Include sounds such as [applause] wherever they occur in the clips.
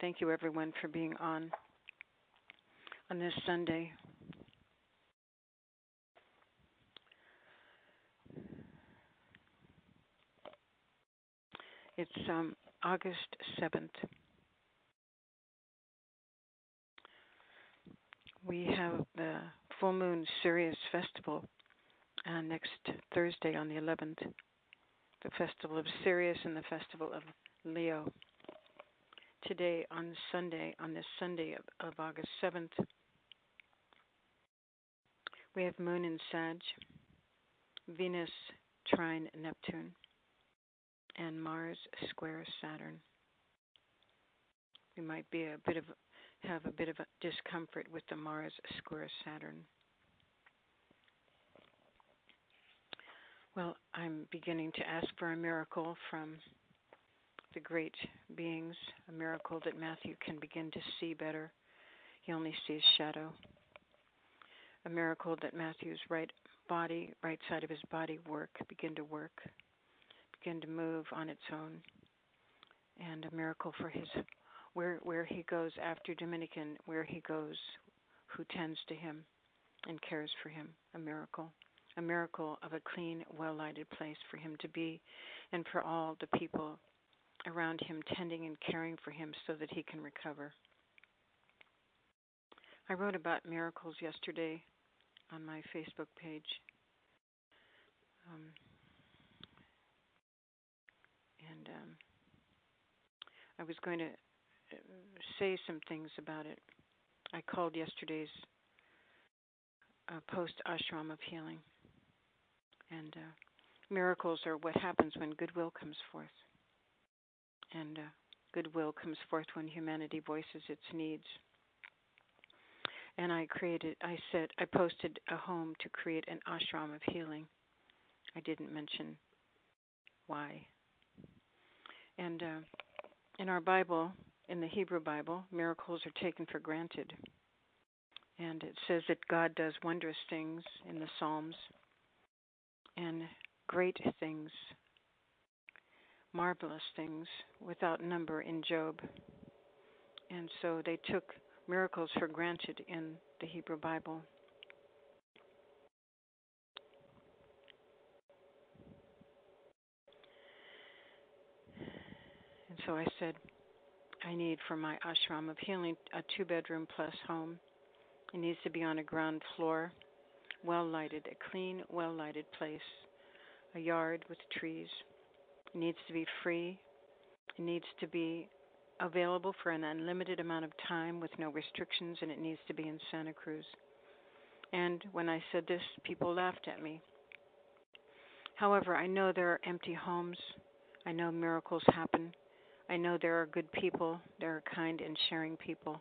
Thank you, everyone, for being on on this Sunday. It's um, August 7th. We have the Full Moon Sirius Festival uh, next Thursday on the 11th. The Festival of Sirius and the Festival of Leo. Today, on Sunday, on this Sunday of, of August 7th, we have Moon in Sag, Venus trine Neptune and Mars square Saturn. We might be a bit of have a bit of a discomfort with the Mars square Saturn. Well, I'm beginning to ask for a miracle from the great beings, a miracle that Matthew can begin to see better. He only sees shadow. A miracle that Matthew's right body, right side of his body work, begin to work begin to move on its own. And a miracle for his where where he goes after Dominican, where he goes, who tends to him and cares for him. A miracle. A miracle of a clean, well lighted place for him to be and for all the people around him tending and caring for him so that he can recover. I wrote about miracles yesterday on my Facebook page. Um, and um, I was going to uh, say some things about it. I called yesterday's uh, post ashram of healing, and uh, miracles are what happens when goodwill comes forth, and uh, goodwill comes forth when humanity voices its needs. And I created, I said, I posted a home to create an ashram of healing. I didn't mention why and uh, in our Bible, in the Hebrew Bible, miracles are taken for granted. And it says that God does wondrous things in the Psalms and great things, marvelous things without number in Job. And so they took miracles for granted in the Hebrew Bible. And so I said, I need for my ashram of healing a two bedroom plus home. It needs to be on a ground floor, well lighted, a clean, well lighted place, a yard with trees. It needs to be free. It needs to be available for an unlimited amount of time with no restrictions, and it needs to be in Santa Cruz. And when I said this, people laughed at me. However, I know there are empty homes. I know miracles happen. I know there are good people, there are kind and sharing people,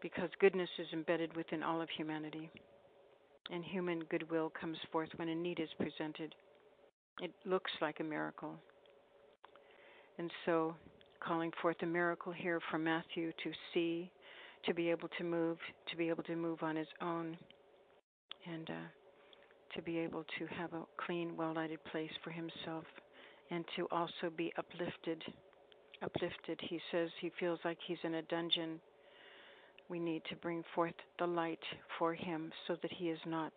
because goodness is embedded within all of humanity, and human goodwill comes forth when a need is presented. It looks like a miracle. And so, calling forth a miracle here for Matthew to see, to be able to move, to be able to move on his own, and uh, to be able to have a clean, well lighted place for himself, and to also be uplifted uplifted. He says he feels like he's in a dungeon. We need to bring forth the light for him so that he is not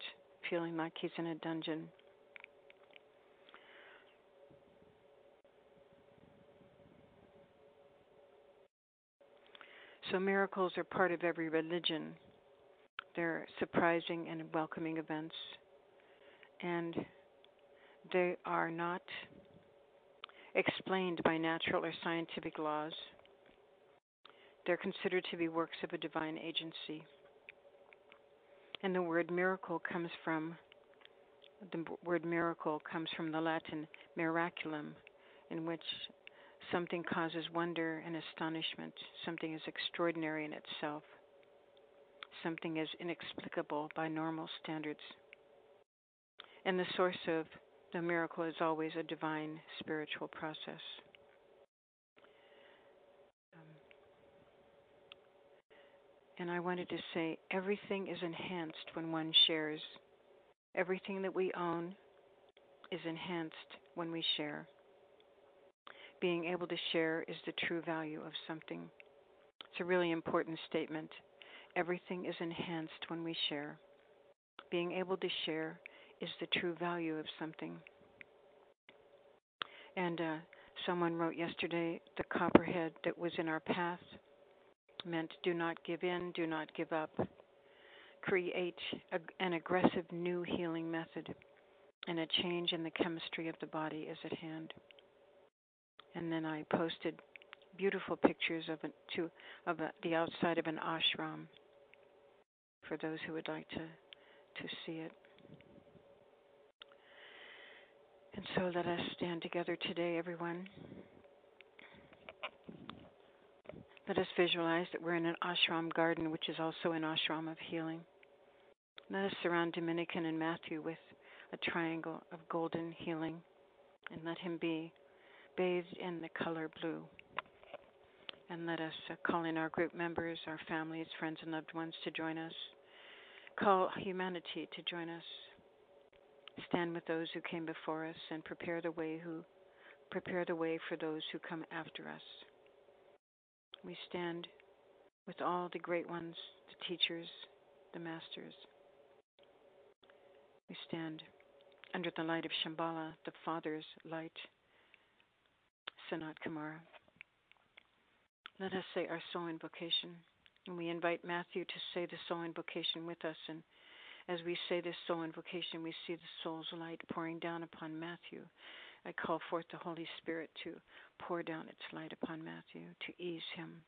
feeling like he's in a dungeon. So, miracles are part of every religion. They're surprising and welcoming events. And they are not explained by natural or scientific laws. They're considered to be works of a divine agency. And the word miracle comes from the word miracle comes from the Latin miraculum, in which something causes wonder and astonishment, something is extraordinary in itself, something is inexplicable by normal standards. And the source of the miracle is always a divine spiritual process. Um, and I wanted to say everything is enhanced when one shares. Everything that we own is enhanced when we share. Being able to share is the true value of something. It's a really important statement. Everything is enhanced when we share. Being able to share is the true value of something. And uh, someone wrote yesterday the copperhead that was in our path meant do not give in, do not give up. Create a, an aggressive new healing method, and a change in the chemistry of the body is at hand. And then I posted beautiful pictures of to of a, the outside of an ashram for those who would like to to see it. And so let us stand together today, everyone. Let us visualize that we're in an ashram garden, which is also an ashram of healing. Let us surround Dominican and Matthew with a triangle of golden healing, and let him be bathed in the color blue. And let us uh, call in our group members, our families, friends, and loved ones to join us. Call humanity to join us. Stand with those who came before us and prepare the way who prepare the way for those who come after us. We stand with all the great ones, the teachers, the masters. We stand under the light of Shambhala, the Father's light, Sanat Kumara. Let us say our soul invocation. And we invite Matthew to say the soul invocation with us. And as we say this soul invocation, we see the soul's light pouring down upon Matthew. I call forth the Holy Spirit to pour down its light upon Matthew, to ease him,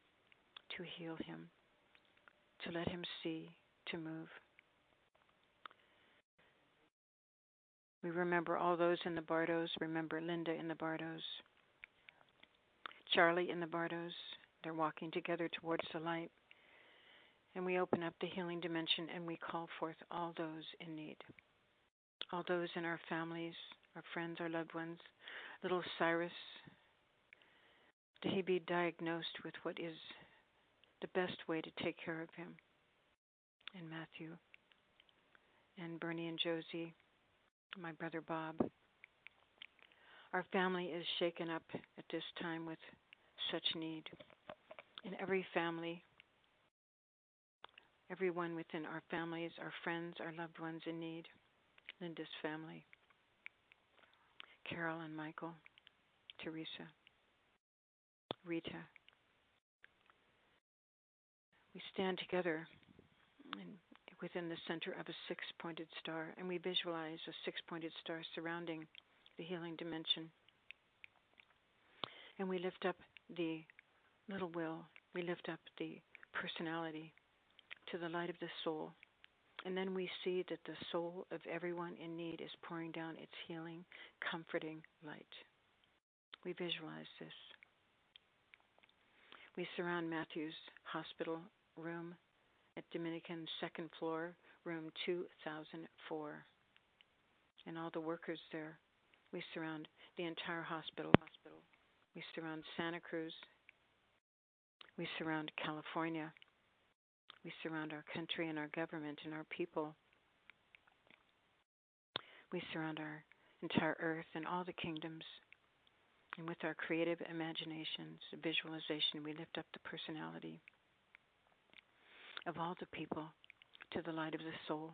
to heal him, to let him see, to move. We remember all those in the Bardos. Remember Linda in the Bardos, Charlie and the Bardos. They're walking together towards the light. And we open up the healing dimension and we call forth all those in need. All those in our families, our friends, our loved ones. Little Cyrus, did he be diagnosed with what is the best way to take care of him? And Matthew, and Bernie and Josie, my brother Bob. Our family is shaken up at this time with such need. In every family, everyone within our families, our friends, our loved ones in need. Linda's family, Carol and Michael, Teresa, Rita. We stand together in, within the center of a six pointed star, and we visualize a six pointed star surrounding the healing dimension. And we lift up the little will, we lift up the personality to the light of the soul. And then we see that the soul of everyone in need is pouring down its healing, comforting light. We visualize this. We surround Matthew's hospital room at Dominican second floor, room 2004. And all the workers there. We surround the entire hospital. We surround Santa Cruz. We surround California. We surround our country and our government and our people. We surround our entire earth and all the kingdoms. And with our creative imaginations, visualization, we lift up the personality of all the people to the light of the soul.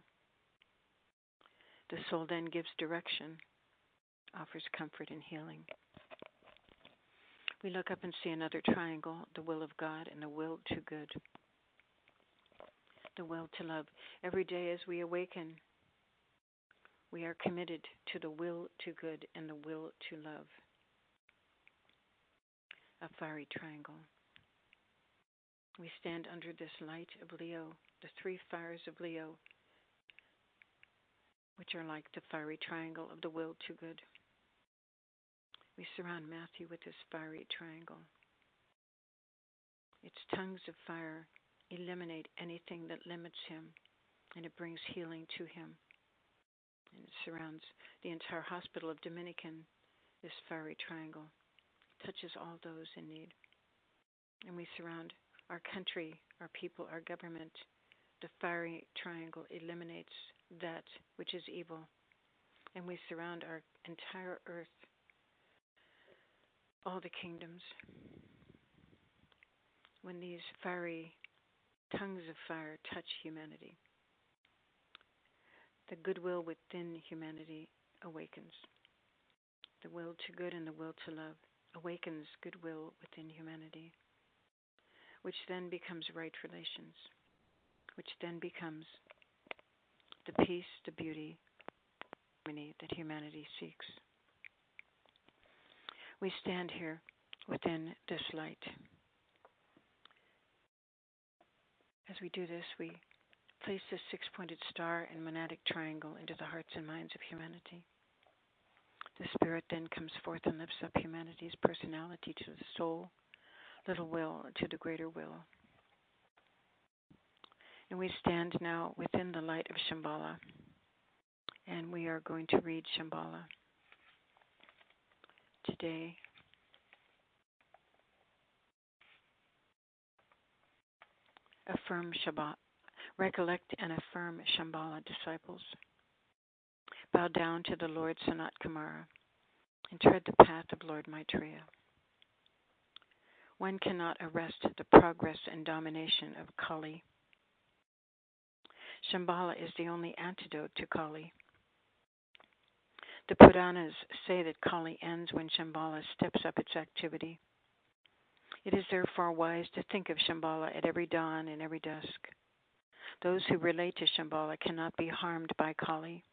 The soul then gives direction, offers comfort and healing. We look up and see another triangle the will of God and the will to good the will to love. Every day as we awaken, we are committed to the will to good and the will to love. A fiery triangle. We stand under this light of Leo, the three fires of Leo, which are like the fiery triangle of the will to good. We surround Matthew with this fiery triangle. Its tongues of fire eliminate anything that limits him, and it brings healing to him. And it surrounds the entire hospital of Dominican, this fiery triangle, touches all those in need. And we surround our country, our people, our government. The fiery triangle eliminates that which is evil. And we surround our entire earth all the kingdoms. When these fiery tongues of fire touch humanity, the goodwill within humanity awakens. The will to good and the will to love awakens goodwill within humanity, which then becomes right relations, which then becomes the peace, the beauty, harmony that humanity seeks. We stand here within this light. As we do this, we place this six pointed star and monadic triangle into the hearts and minds of humanity. The spirit then comes forth and lifts up humanity's personality to the soul, little will to the greater will. And we stand now within the light of Shambhala, and we are going to read Shambhala today. Affirm Shabbat. Recollect and affirm Shambhala disciples. Bow down to the Lord Sanat Kumara and tread the path of Lord Maitreya. One cannot arrest the progress and domination of Kali. Shambhala is the only antidote to Kali. The Puranas say that Kali ends when Shambhala steps up its activity. It is therefore wise to think of Shambhala at every dawn and every dusk. Those who relate to Shambhala cannot be harmed by Kali.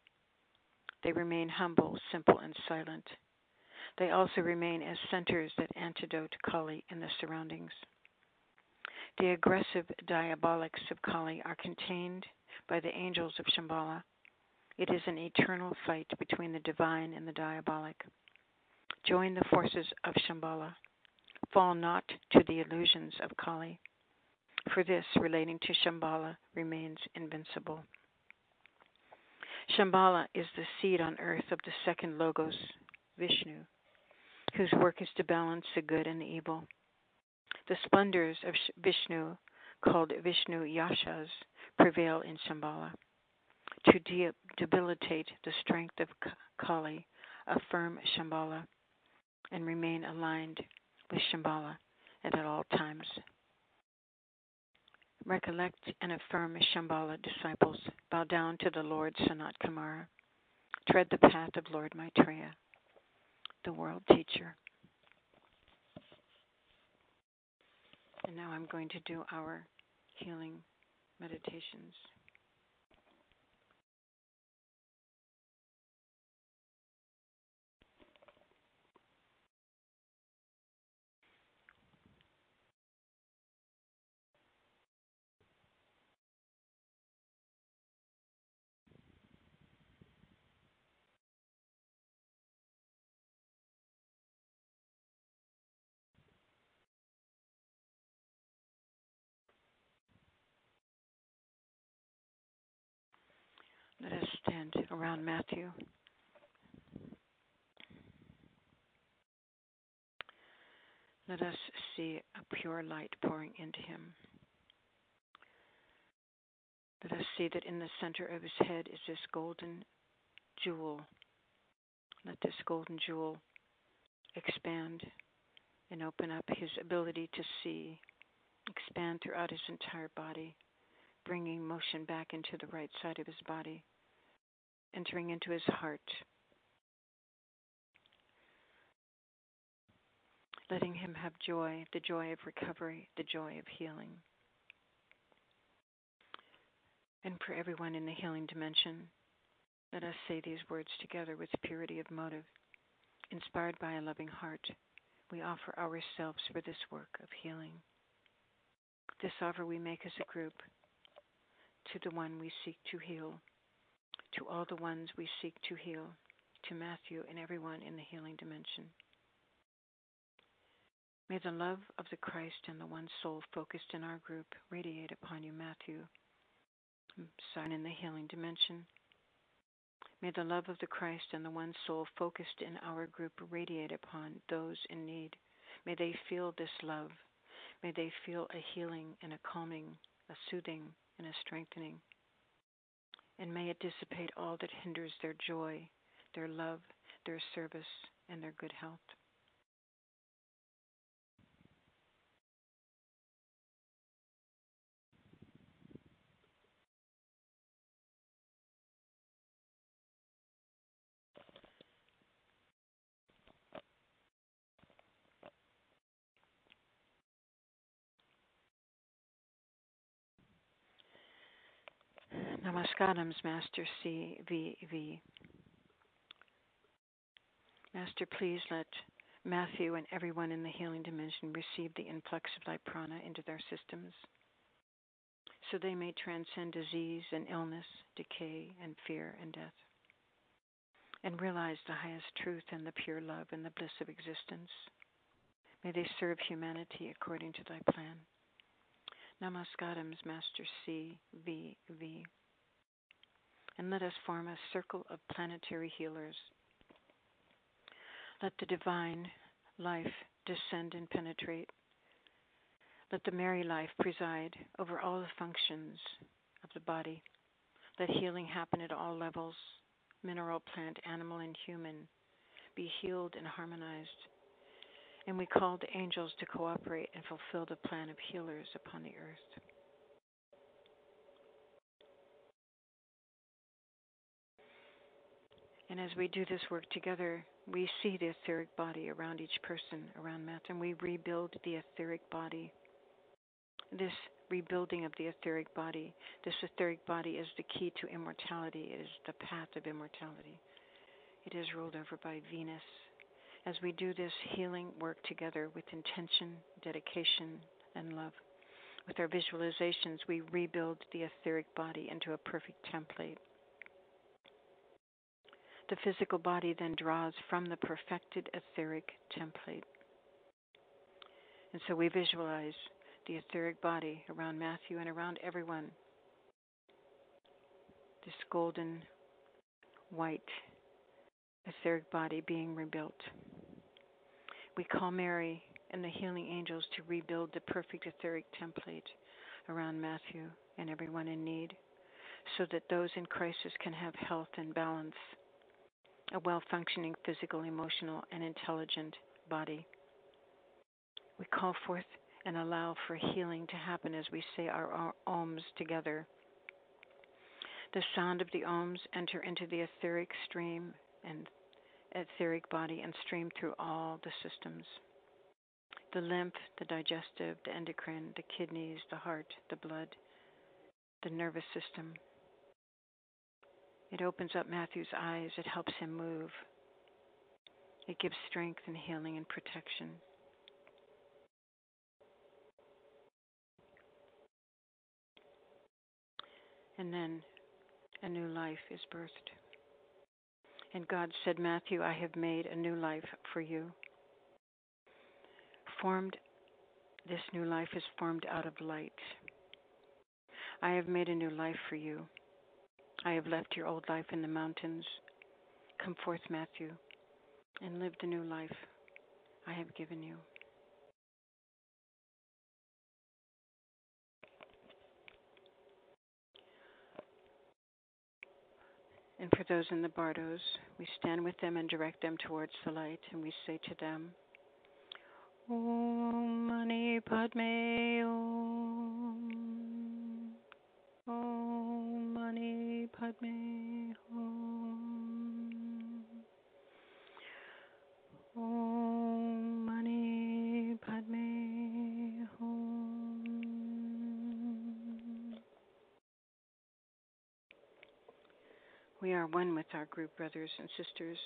They remain humble, simple, and silent. They also remain as centers that antidote Kali in the surroundings. The aggressive diabolics of Kali are contained by the angels of Shambhala. It is an eternal fight between the divine and the diabolic. Join the forces of Shambhala. Fall not to the illusions of Kali, for this relating to Shambhala remains invincible. Shambhala is the seed on earth of the second Logos, Vishnu, whose work is to balance the good and the evil. The splendors of Vishnu, called Vishnu Yashas, prevail in Shambhala. To de- debilitate the strength of Kali, affirm Shambhala and remain aligned with Shambhala at all times. Recollect and affirm Shambhala disciples. Bow down to the Lord Sanat Kumara. Tread the path of Lord Maitreya, the world teacher. And now I'm going to do our healing meditations. Let us stand around Matthew. Let us see a pure light pouring into him. Let us see that in the center of his head is this golden jewel. Let this golden jewel expand and open up his ability to see, expand throughout his entire body bringing motion back into the right side of his body, entering into his heart, letting him have joy, the joy of recovery, the joy of healing. And for everyone in the healing dimension, let us say these words together with purity of motive. Inspired by a loving heart, we offer ourselves for this work of healing. This offer we make as a group to the one we seek to heal, to all the ones we seek to heal, to Matthew and everyone in the healing dimension. May the love of the Christ and the one soul focused in our group radiate upon you, Matthew, sign in the healing dimension. May the love of the Christ and the one soul focused in our group radiate upon those in need. May they feel this love. May they feel a healing and a calming, a soothing, and a strengthening. And may it dissipate all that hinders their joy, their love, their service, and their good health. Namaskarams, Master CVV. Master, please let Matthew and everyone in the healing dimension receive the influx of thy prana into their systems so they may transcend disease and illness, decay and fear and death, and realize the highest truth and the pure love and the bliss of existence. May they serve humanity according to thy plan. Namaskarams, Master C. V. V. And let us form a circle of planetary healers. Let the divine life descend and penetrate let the Mary life preside over all the functions of the body. Let healing happen at all levels mineral, plant, animal, and human. Be healed and harmonized. And we call the angels to cooperate and fulfill the plan of healers upon the earth. And as we do this work together, we see the etheric body around each person, around Matt, and we rebuild the etheric body this rebuilding of the etheric body. This etheric body is the key to immortality, it is the path of immortality. It is ruled over by Venus. As we do this healing work together with intention, dedication, and love, with our visualizations, we rebuild the etheric body into a perfect template. The physical body then draws from the perfected etheric template. And so we visualize the etheric body around Matthew and around everyone. This golden white etheric body being rebuilt. We call Mary and the healing angels to rebuild the perfect etheric template around Matthew and everyone in need so that those in crisis can have health and balance, a well functioning physical, emotional, and intelligent body. We call forth and allow for healing to happen as we say our ohms together. The sound of the ohms enter into the etheric stream and etheric body and stream through all the systems. The lymph, the digestive, the endocrine, the kidneys, the heart, the blood, the nervous system. It opens up Matthew's eyes, it helps him move. It gives strength and healing and protection. and then a new life is birthed. And God said, Matthew, I have made a new life for you. Formed, this new life is formed out of light. I have made a new life for you. I have left your old life in the mountains. Come forth, Matthew, and live the new life I have given you. And for those in the bardos, we stand with them and direct them towards the light, and we say to them, Om Mani Padme Om. Mani Padme Om. Om Mani Padme Hum. We are one with our group brothers and sisters,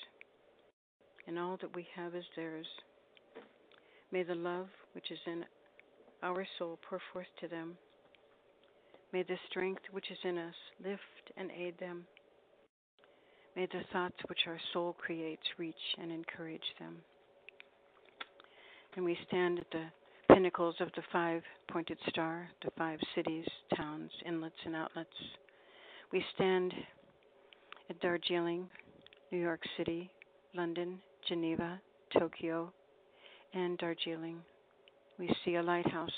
and all that we have is theirs. May the love which is in our soul pour forth to them. May the strength which is in us lift and aid them. May the thoughts which our soul creates reach and encourage them. And we stand at the pinnacles of the five pointed star, the five cities, towns, inlets, and outlets. We stand at Darjeeling, New York City, London, Geneva, Tokyo, and Darjeeling. We see a lighthouse.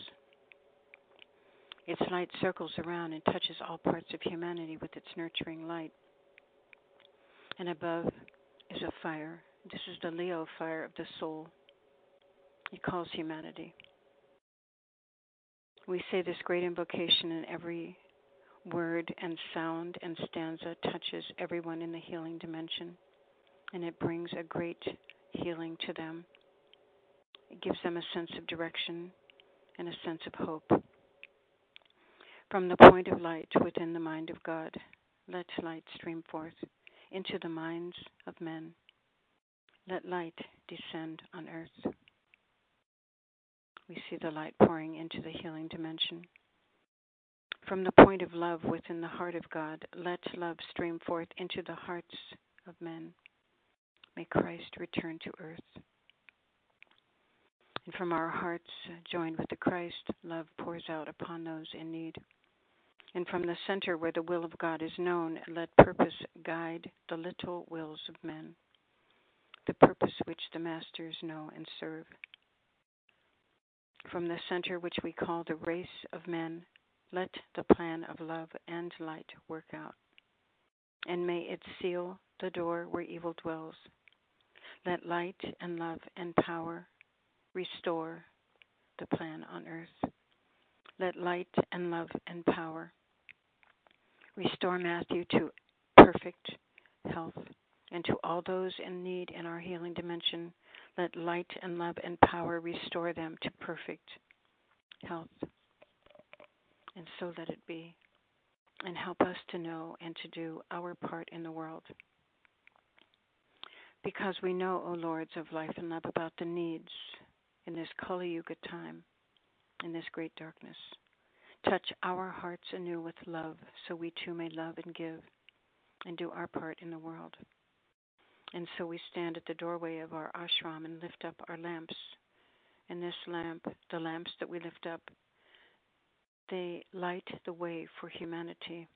Its light circles around and touches all parts of humanity with its nurturing light. And above is a fire. This is the Leo fire of the soul. It calls humanity. We say this great invocation in every word and sound and stanza touches everyone in the healing dimension, and it brings a great healing to them. It gives them a sense of direction and a sense of hope. From the point of light within the mind of God, let light stream forth into the minds of men. Let light descend on earth. We see the light pouring into the healing dimension. From the point of love within the heart of God, let love stream forth into the hearts of men. May Christ return to earth. And from our hearts, joined with the Christ, love pours out upon those in need. And from the center where the will of God is known, let purpose guide the little wills of men, the purpose which the masters know and serve. From the center which we call the race of men, let the plan of love and light work out. And may it seal the door where evil dwells. Let light and love and power restore the plan on earth. Let light and love and power restore Matthew to perfect health. And to all those in need in our healing dimension, let light and love and power restore them to perfect health. And so let it be. And help us to know and to do our part in the world. Because we know, O Lords of life and love, about the needs in this Kali Yuga time, in this great darkness. Touch our hearts anew with love so we too may love and give and do our part in the world. And so we stand at the doorway of our ashram and lift up our lamps. And this lamp, the lamps that we lift up, they light the way for humanity.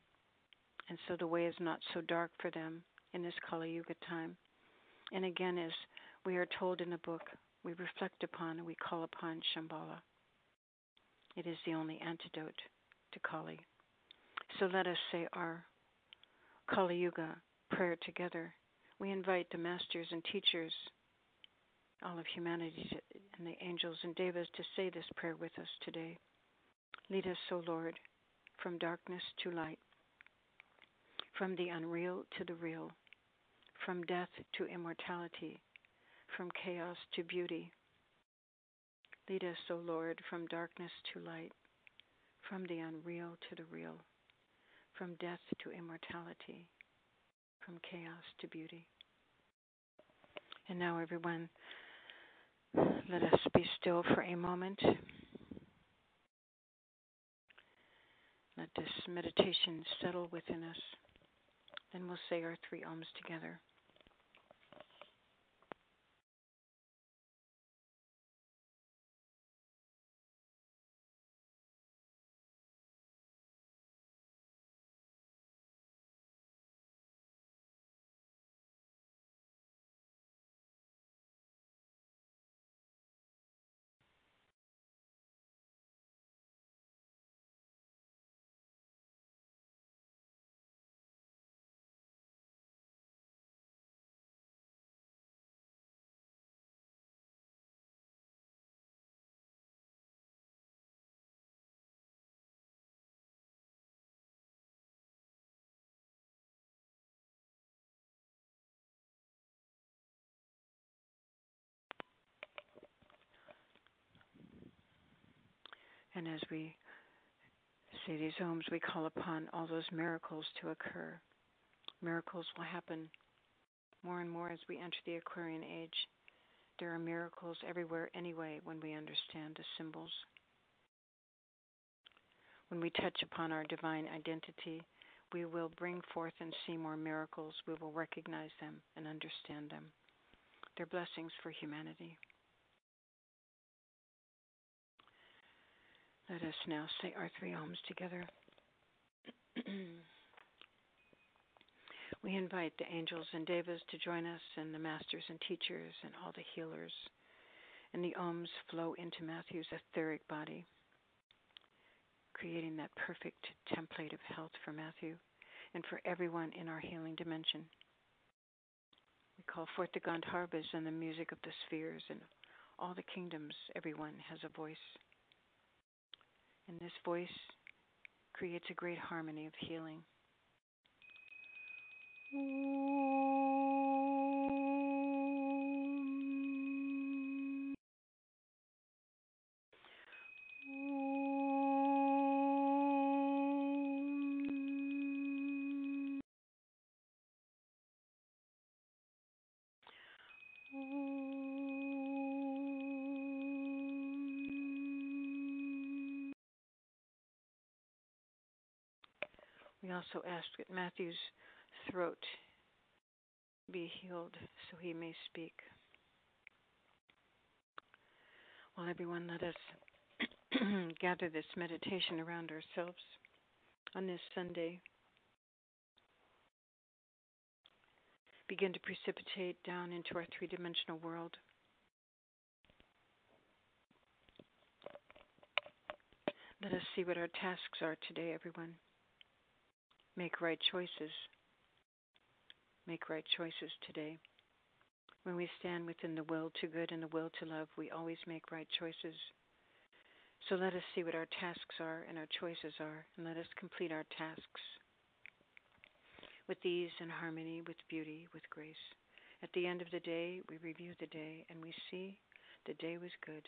And so the way is not so dark for them in this Kali Yuga time. And again, as we are told in the book, we reflect upon and we call upon Shambhala. It is the only antidote to Kali. So let us say our Kali Yuga prayer together. We invite the masters and teachers, all of humanity, and the angels and devas to say this prayer with us today. Lead us, O Lord, from darkness to light, from the unreal to the real, from death to immortality, from chaos to beauty. Lead us, O Lord, from darkness to light, from the unreal to the real, from death to immortality, from chaos to beauty. And now, everyone, let us be still for a moment. Let this meditation settle within us. Then we'll say our three Oms together. And as we say these Oms, we call upon all those miracles to occur. Miracles will happen more and more as we enter the Aquarian age. There are miracles everywhere anyway when we understand the symbols. When we touch upon our divine identity, we will bring forth and see more miracles. We will recognize them and understand them. They're blessings for humanity. Let us now say our three Oms together. [clears throat] we invite the angels and devas to join us, and the masters and teachers, and all the healers. And the Oms flow into Matthew's etheric body, creating that perfect template of health for Matthew and for everyone in our healing dimension. We call forth the Gandharvas and the music of the spheres and all the kingdoms. Everyone has a voice. And this voice creates a great harmony of healing. We also ask that Matthew's throat be healed so he may speak. Well, everyone, let us [clears throat] gather this meditation around ourselves on this Sunday. Begin to precipitate down into our three dimensional world. Let us see what our tasks are today, everyone. Make right choices. Make right choices today. When we stand within the will to good and the will to love, we always make right choices. So let us see what our tasks are and our choices are, and let us complete our tasks with ease and harmony, with beauty, with grace. At the end of the day, we review the day and we see the day was good.